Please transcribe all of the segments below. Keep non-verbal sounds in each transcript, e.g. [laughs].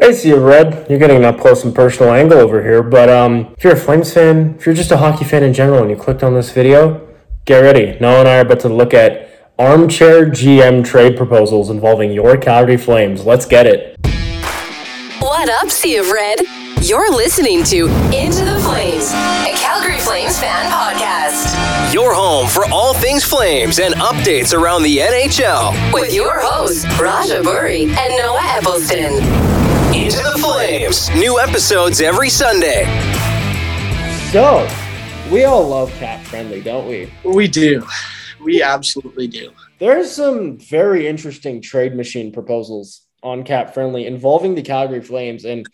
Hey, see you, Red. You're getting an up close and personal angle over here. But um, if you're a Flames fan, if you're just a hockey fan in general, and you clicked on this video, get ready. Noah and I are about to look at armchair GM trade proposals involving your Calgary Flames. Let's get it. What up, Sea of Red? You're listening to Into the Flames, a Calgary Flames fan podcast. Your home for all things Flames and updates around the NHL. With your hosts, Raja Boury and Noah Eppleston. Into the Flames. New episodes every Sunday. So, we all love CapFriendly, don't we? We do. We absolutely do. There's some very interesting trade machine proposals on CapFriendly involving the Calgary Flames. And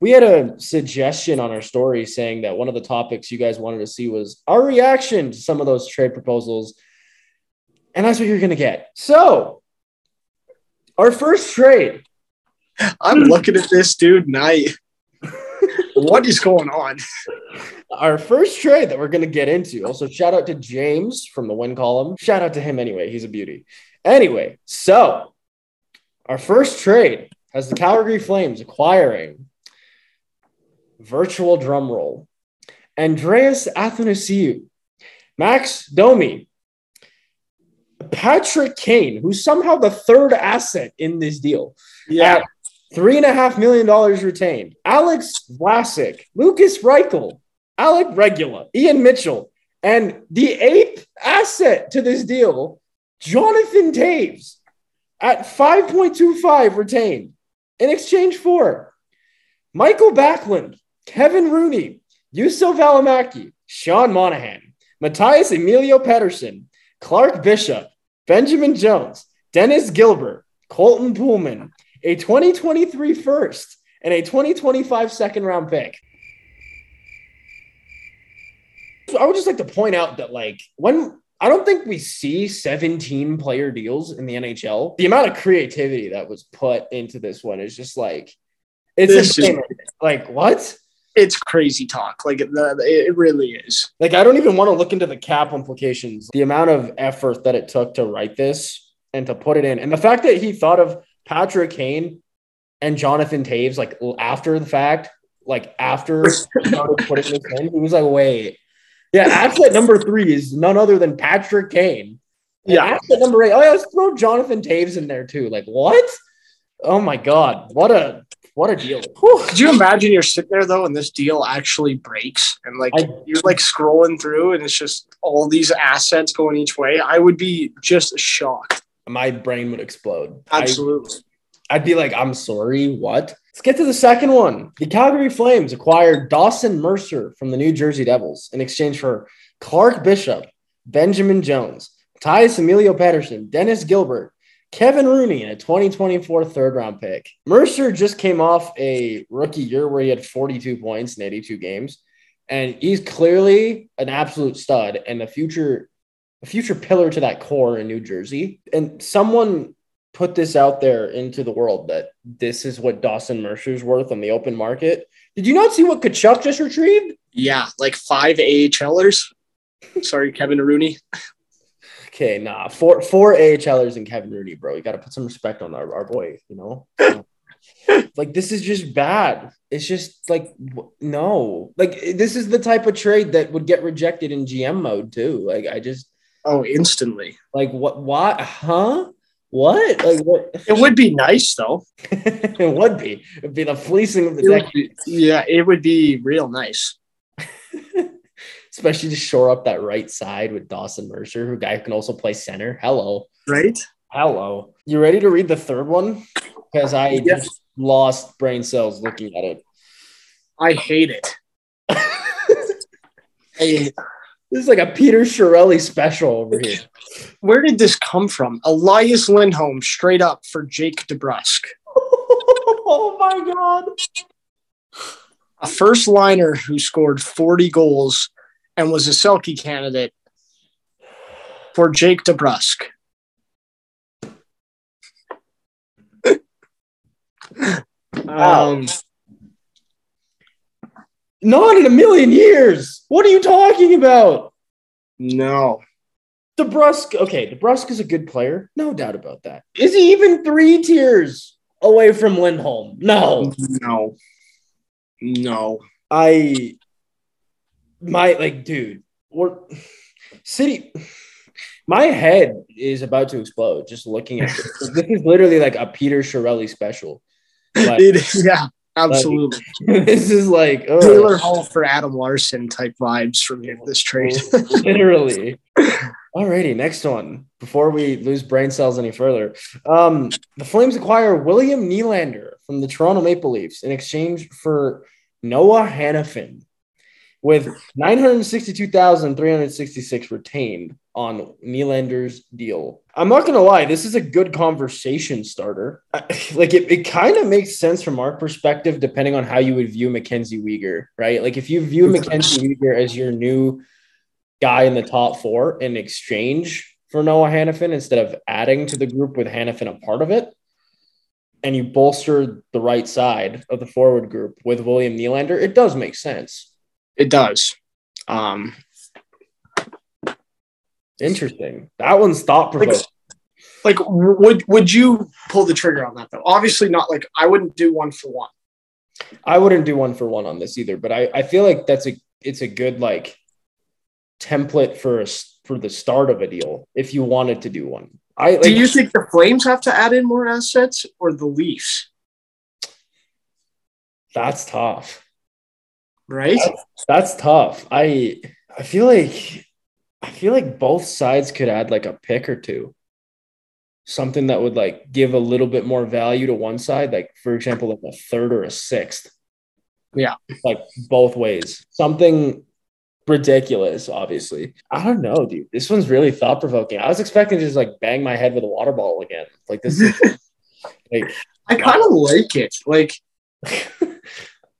we had a suggestion on our story saying that one of the topics you guys wanted to see was our reaction to some of those trade proposals. And that's what you're going to get. So, our first trade. I'm looking at this dude and I what is going on? Our first trade that we're going to get into. Also, shout out to James from the win column. Shout out to him anyway. He's a beauty. Anyway, so our first trade has the Calgary Flames acquiring virtual drum roll Andreas Athanasiou, Max Domi, Patrick Kane, who's somehow the third asset in this deal. Yeah. At Three and a half million dollars retained. Alex Vlasic, Lucas Reichel, Alec Regula, Ian Mitchell, and the eighth asset to this deal, Jonathan Toews, at 5.25 retained in exchange for Michael Backlund, Kevin Rooney, Juuso Valimaki, Sean Monahan, Matthias Emilio Pettersen, Clark Bishop, Benjamin Jones, Dennis Gilbert, Colton Poolman, a 2023 first and a 2025 second round pick. I would just like to point out that, like, when I don't think we see 17 player deals in the NHL, the amount of creativity that was put into this one is just like, it's This is- insane. like, what? It's crazy talk. Like it, it really is. Like, I don't even want to look into the cap implications, the amount of effort that it took to write this and to put it in. And the fact that he thought of Patrick Kane and Jonathan Toews, like after the fact, like after he started [laughs] putting this in, he was like, wait. Yeah, asset number three is none other than Patrick Kane. And Yeah. asset number eight. Oh, yeah, let's throw Jonathan Toews in there too. Like, what? Oh my god. What a what a deal. Whew. Could you imagine you're sitting there though and this deal actually breaks and like I- you're like scrolling through and it's just all these assets going each way? I would be just shocked. My brain would explode. I- Absolutely. I'd be like, I'm sorry, what? Let's get to the second one. The Calgary Flames acquired Dawson Mercer from the New Jersey Devils in exchange for Clark Bishop, Benjamin Jones, Tyus Emilio Pettersen, Dennis Gilbert, Kevin Rooney, and a 2024 third round pick. Mercer just came off a rookie year where he had 42 points in 82 games, and he's clearly an absolute stud and a future, a future pillar to that core in New Jersey. And someone put this out there into the world that this is what Dawson Mercer's worth on the open market. Did you not see what Tkachuk just retrieved? Yeah, like five AHLers. Sorry, Kevin Rooney. Okay, nah, four four AHLers and Kevin Rooney, bro. You got to put some respect on our, our boy, you know. [laughs] like this is just bad. It's just like no, like this is the type of trade that would get rejected in GM mode too. Like I just Oh, instantly. like what? What? Huh? What? Like what? It would be nice though. [laughs] it would be. It'd be the fleecing of the It decade. be- yeah, it would be real nice. [laughs] especially to shore up that right side with Dawson Mercer, who guy can also play center. Hello, Right? hello. You ready to read the third one? Because I Yes. just lost brain cells looking at it. I hate it. [laughs] I, This is like a Peter Chiarelli special over here. where did this come from? Elias Lindholm straight up for Jake DeBrusk. [laughs] oh my god! A first liner who scored 40 goals and was a Selke candidate for Jake DeBrusk. [laughs] um, Not in a million years. What are you talking about? no. DeBrusk, okay, DeBrusk is a good player, no doubt about that. Is he even three tiers away from Lindholm? No, No. No. I, my like, dude, we're city. My head is about to explode just looking at this. this is literally like a Peter Chiarelli special. [laughs] Like, It is, yeah, absolutely. [laughs] this is like oh, Taylor Hall for Adam Larsson type vibes from this trade. [laughs] literally. Alrighty, next one. Before we lose brain cells any further, um, the Flames acquire William Nylander from the Toronto Maple Leafs in exchange for Noah Hanifin, with nine hundred sixty-two thousand three hundred sixty-six retained on Nylander's deal. I'm not gonna lie, this is a good conversation starter. I- [laughs] Like it, it kind of makes sense from our perspective, depending on how you would view Mackenzie Weegar, right? Like if you view Mackenzie Weegar as your new guy in the top four in exchange for Noah Hanifin instead of adding to the group with Hanifin a part of it. And you bolster the right side of the forward group with William Nylander, it does make sense. It does. Um, Interesting. That one's thought provoking. like, w- would would you pull the trigger on that though? Obviously not. Like, I wouldn't do one for one. I wouldn't do one for one on this either, but I, I feel like that's a it's a good like template for a, for the start of a deal if you wanted to do one. I like, do you think the Flames have to add in more assets or the Leafs? that's tough. Right? That's tough. I I feel like I feel like both sides could add like a pick or two. Something that would like give a little bit more value to one side, like for example, like a third or a sixth. Yeah. Like both ways. Something ridiculous, obviously. I don't know, dude. This one's really thought provoking. I was expecting to just like bang my head with a water bottle again. Like this is [laughs] like I kind of like it. Like, [laughs]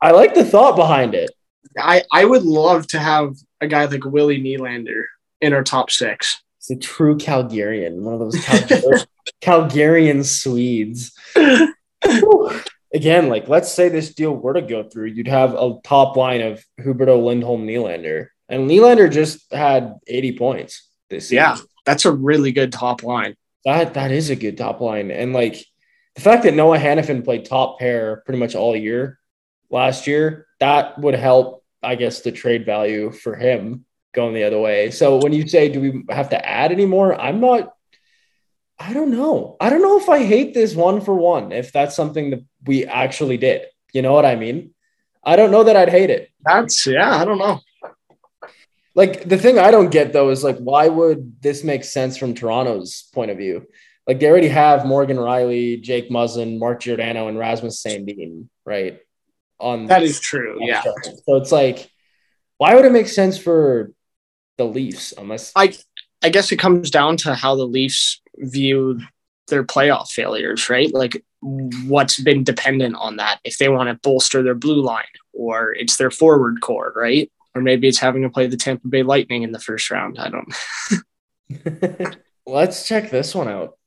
I like the thought behind it. I I would love to have a guy like Willie Nylander in our top six. It's a true Calgarian, one of those Calgar- [laughs] Calgarian Swedes. [laughs] Again, like let's say this deal were to go through, you'd have a top line of Huberdeau Lindholm Nylander. And Nylander just had 80 points this season. Yeah, that's a really good top line. That that is a good top line. And like the fact that Noah Hanifin played top pair pretty much all year last year, that would help, I guess, the trade value for him going the other way. So when you say do we have to add anymore? I'm not I don't know. I don't know if I hate this one for one, if that's something that we actually did. You know what I mean? I don't know that I'd hate it. That's yeah, I don't know. Like the thing I don't get though is like why would this make sense from Toronto's point of view? Like they already have Morgan Rielly, Jake Muzzin, Mark Giordano, and Rasmus Sandin, right? On That is true. Yeah. So it's like, why would it make sense for the Leafs unless I I guess it comes down to how the Leafs view their playoff failures, right? Like what's been dependent on that. If they want to bolster their blue line or it's their forward core, right? Or maybe it's having to play the Tampa Bay Lightning in the first round. I don't [laughs] [laughs] Let's check this one out.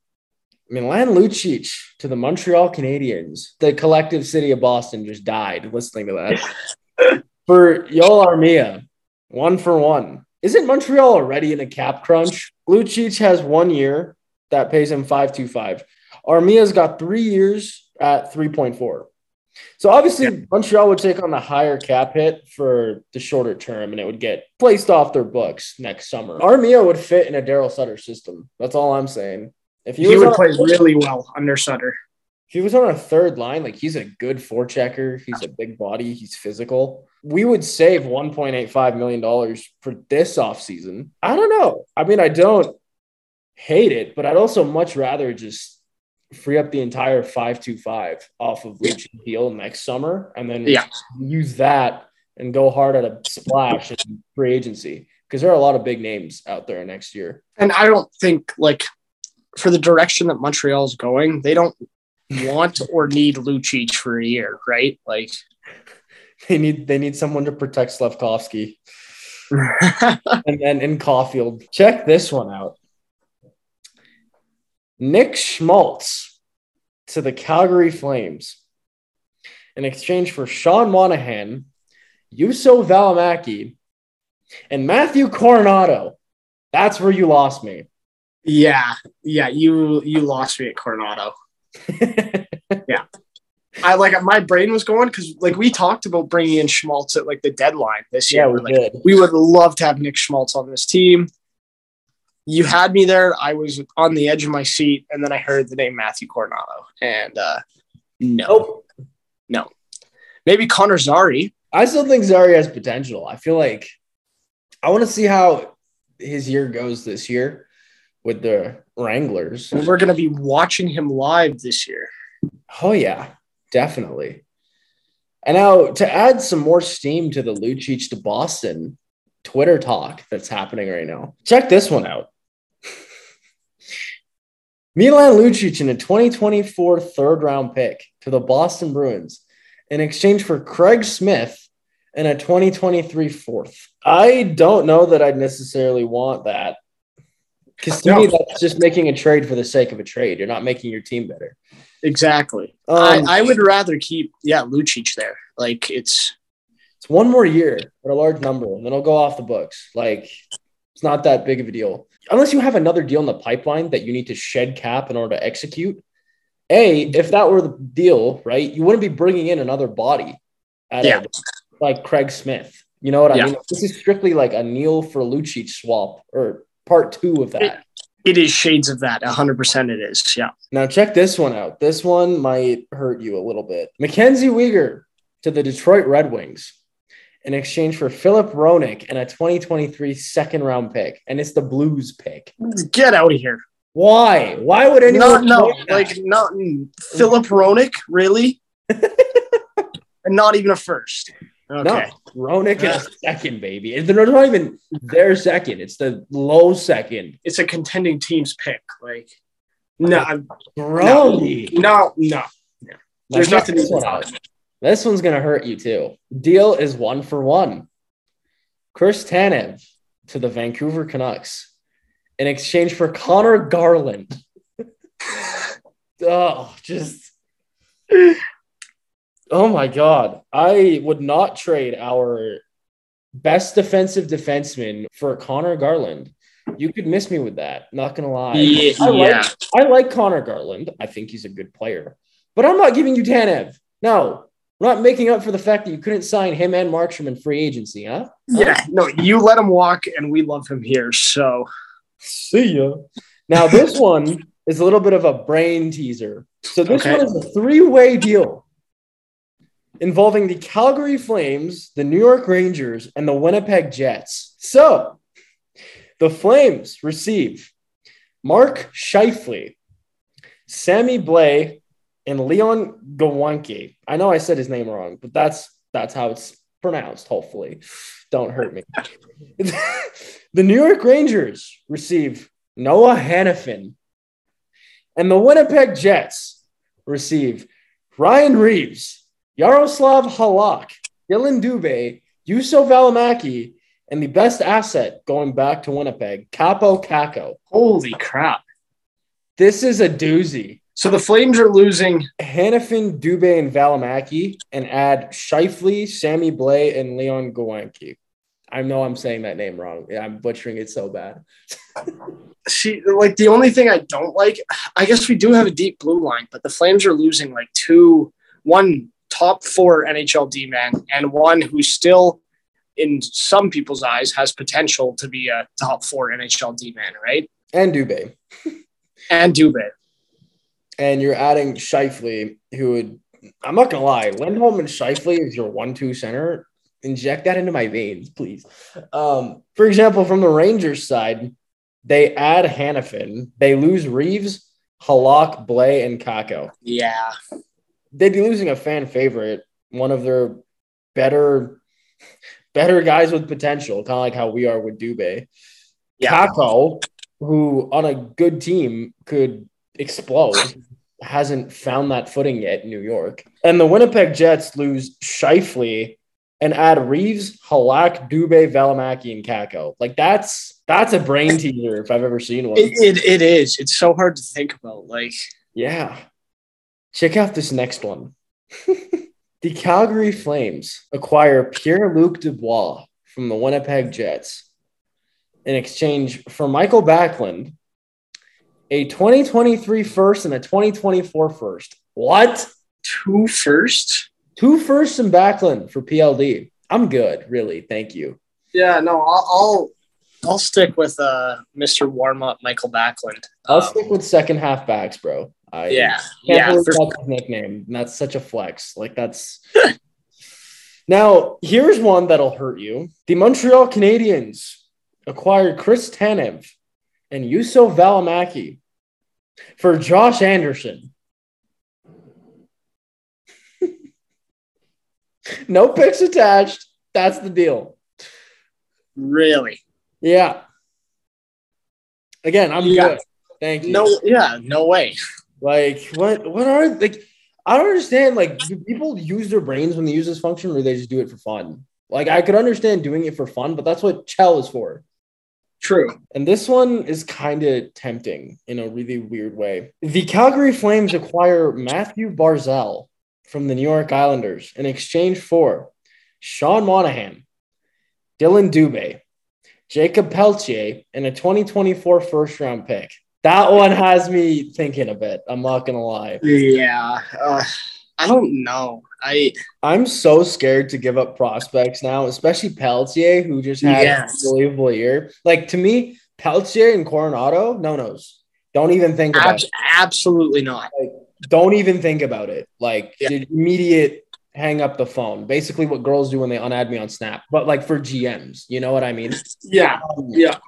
Milan Lucic to the Montreal Canadiens. The collective city of Boston just died listening to that. [laughs] for Yoel Armia, one for one. Isn't Montreal already in a cap crunch? Lucic has one year that pays him 525. Armia's got three years at 3.4. So obviously Montreal would take on the higher cap hit for the shorter term and it would get placed off their books next summer. Armia would fit in a Daryl Sutter system. That's all I'm saying. If he, was would play really well under Sutter. if he was on a third line, like he's a good forechecker, he's a big body, he's physical. We would save $1.85 million for this offseason. I don't know. I mean, I don't hate it, but I'd also much rather just free up the entire 525 off of Lucci deal next summer and then Yeah. use that and go hard at a splash in free agency because there are a lot of big names out there next year. And I don't think like for the direction that Montreal's going, they don't [laughs] want or need Lucic for a year, right? Like They need they need someone to protect Slavkovsky. [laughs] and then in Caulfield. Check this one out. Nick Schmaltz to the Calgary Flames in exchange for Sean Monahan, Juuso Valimaki, and Matthew Coronato. That's where you lost me. Yeah, yeah. You you lost me at Coronato. [laughs] yeah. I like my brain was going because like we talked about bringing in Schmaltz at like the deadline this year. Yeah, we like, did. we would love to have Nick Schmaltz on this team. You had me there. I was on the edge of my seat, and then I heard the name Matthew Coronato, and uh, no, Nope. no, maybe Connor Zary. I still think Zary has potential. I feel like I want to see how his year goes this year with the Wranglers. And We're going to be watching him live this year. Oh yeah, definitely. And now to add some more steam to the Lucic to Boston Twitter talk that's happening right now. Check this one out. [laughs] Milan Lucic in a 2024 third round pick to the Boston Bruins in exchange for Craig Smith and a 2023 fourth. I don't know that I'd necessarily want that. Because to No. me, that's just making a trade for the sake of a trade. You're not making your team better. Exactly. Um, I, I would rather keep yeah Lucic there. Like it's It's one more year at a large number, and then it'll go off the books. Like it's not that big of a deal. Unless you have another deal in the pipeline that you need to shed cap in order to execute. A, if that were the deal, right, you wouldn't be bringing in another body at a- Yeah. like Craig Smith. You know what I Yeah. mean? This is strictly like a Neal for Lucic swap or part two of that. it is shades of that. hundred percent it is. Yeah. Now check this one out. This one might hurt you a little bit. Mackenzie Weegar to the Detroit Red Wings in exchange for Filip Hronek and a 2023 second round pick. And it's the Blues pick. Get out of here. Why? Why would anyone no, like not Filip Hronek, really? [laughs] and not even a first. Okay. no, Hronek is uh, second, baby. They're not even their second. It's the low second. It's a contending team's pick. Like no, I'm- Brody. no, no. Now There's check nothing this one. This one's gonna hurt you too. Deal is one for one. Chris Tanev to the Vancouver Canucks in exchange for Connor Garland. [laughs] oh, just oh my god! I would not trade our best defensive defenseman for Connor Garland. You could miss me with that. Not gonna lie. Yeah, I like. I like Connor Garland. I think he's a good player. But I'm not giving you Tanev. No, we're not making up for the fact that you couldn't sign him and Markstrom in free agency, huh? Yeah, no, you let him walk and we love him here. So See ya. Now, this one is a little bit of a brain teaser. So, this Okay. one is a three way deal involving the Calgary Flames, the New York Rangers, and the Winnipeg Jets. So, the Flames receive Mark Scheifele, Sammy Blais, and Leon Gawanke. I know I said his name wrong, but that's that's how it's pronounced. Hopefully, don't hurt me. [laughs] the New York Rangers receive Noah Hanifin, and the Winnipeg Jets receive Ryan Reaves, Yaroslav Halak, Dylan Dubé, Juuso Valimaki, and the best asset going back to Winnipeg, Kaapo Kakko. holy crap. This is a doozy. So the Flames are losing. Hanifin, Dubé, and Valimaki, and add Scheifele, Sammy Blais, and Leon Gawanke. I know I'm saying that name wrong. I'm butchering it so bad. [laughs] See, like the only thing I don't like, I guess we do have a deep blue line, but the Flames are losing like two, one top four NHL D man, and one who still, in some people's eyes, has potential to be a top four NHL D man, right? And Dubé. And Dubé. And you're adding Scheifele, who would, I'm not going to lie, Lindholm and Scheifele is your one two center. Inject that into my veins, please. Um, for example, from the Rangers side, they add Hanifin, they lose Reaves, Halak, Blais, and Kakko. Yeah. They'd be losing a fan favorite, one of their better better guys with potential, kind of like how we are with Dubé. Yeah. Kakko, who on a good team could explode, hasn't found that footing yet in New York. And the Winnipeg Jets lose Scheifele and add Reaves, Halak, Dubé, Valimaki, and Kakko. Like that's that's a brain teaser if I've ever seen one. It, it, it is. It's so hard to think about. Like, Yeah. Check out this next one. [laughs] the Calgary Flames acquire Pierre Luc Dubois from the Winnipeg Jets in exchange for Michael Backlund, a 2023 first and a 2024 first. What? Two firsts? Two firsts and Backlund for PLD. I'm good, really. Thank you. Yeah, no, I'll I'll, I'll stick with uh Mr. Warm Up Michael Backlund. I'll Um, stick with second half backs, bro. I yeah, yeah, for, that's nickname. And that's such a flex. Like that's [laughs] now here's one that'll hurt you. The Montreal Canadiens acquired Chris Tanev and Juuso Valimaki for Josh Anderson. [laughs] no picks attached. That's the deal. really. Yeah. Again, I'm Yeah. good. Thank you. No, yeah, no way. Like what? What are like? I don't understand. Like, do people use their brains when they use this function, or they just do it for fun? Like, I could understand doing it for fun, but that's what Chell is for. True. And this one is kind of tempting in a really weird way. The Calgary Flames acquire Mathew Barzal from the New York Islanders in exchange for Sean Monahan, Dylan Dubé, Jakob Pelletier, and a 2024 first round pick. That one has me thinking a bit. I'm not to lie. Yeah. Uh, I don't know. I I'm so scared to give up prospects now, especially Pelletier, who just had Yes. an unbelievable year. Like to me, Pelletier and Coronato, no nos. Don't even think about abs- absolutely not. it. Don't even think about it. Like Yeah. immediate hang up the phone. Basically what girls do when they unadd me on Snap, but like for GMs, you know what I mean? [laughs] Yeah. Yeah.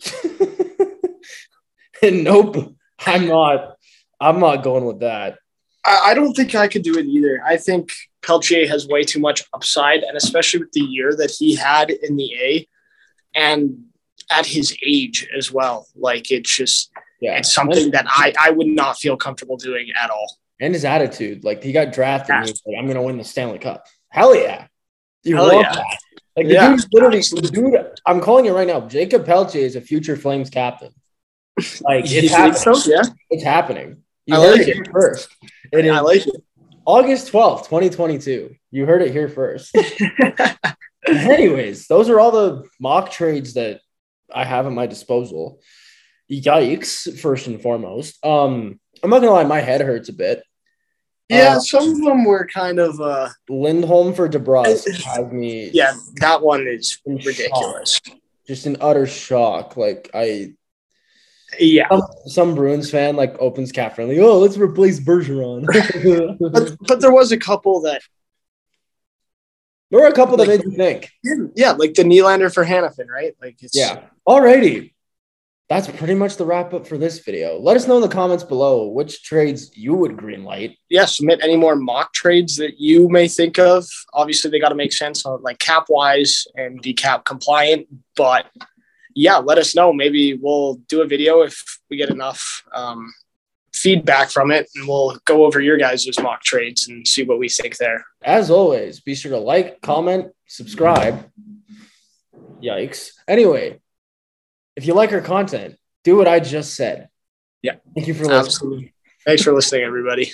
[laughs] and [laughs] nope, I'm not I'm not going with that. I, I don't think I could do it either. I think Pelletier has way too much upside, and especially with the year that he had in the A, and at his age as well. Like it's just Yeah. it's something that I I would not feel comfortable doing at all. and his attitude. Like he got drafted and Yeah. he was like, I'm gonna win the Stanley Cup. Hell yeah. You Hell want yeah. that. Like the Yeah, dude's literally the dude, I'm calling it right now. Jakob Pelletier is a future Flames captain. Like it's happening. so? Yeah, It's happening. You I heard like it here first. It is I like it. August 12th, 2022. You heard it here first. [laughs] Anyways, those are all the mock trades that I have at my disposal. Yikes, first and foremost. Um, I'm not gonna lie, my head hurts a bit. Yeah, Uh, some of them were kind of uh Lindholm for DeBrus has me yeah, that one is In shock. ridiculous. just an utter shock. Like I Yeah. some, some Bruins fan like opens CapFriendly. Oh, let's replace Bergeron. [laughs] But but there was a couple that there were a couple that made you think. yeah, like the Nylander for Hanifin, right? Like it's Yeah. Alrighty. That's pretty much the wrap up for this video. Let us know in the comments below which trades you would greenlight. yeah, submit any more mock trades that you may think of. Obviously, they got to make sense on like cap wise and decap compliant. But yeah, let us know. Maybe we'll do a video if we get enough um, feedback from it, and we'll go over your guys' mock trades and see what we think there. As always, be sure to like, comment, subscribe. Yikes. Anyway, if you like our content, do what I just said. Yeah. Thank you for listening. Absolutely. Thanks for listening, everybody.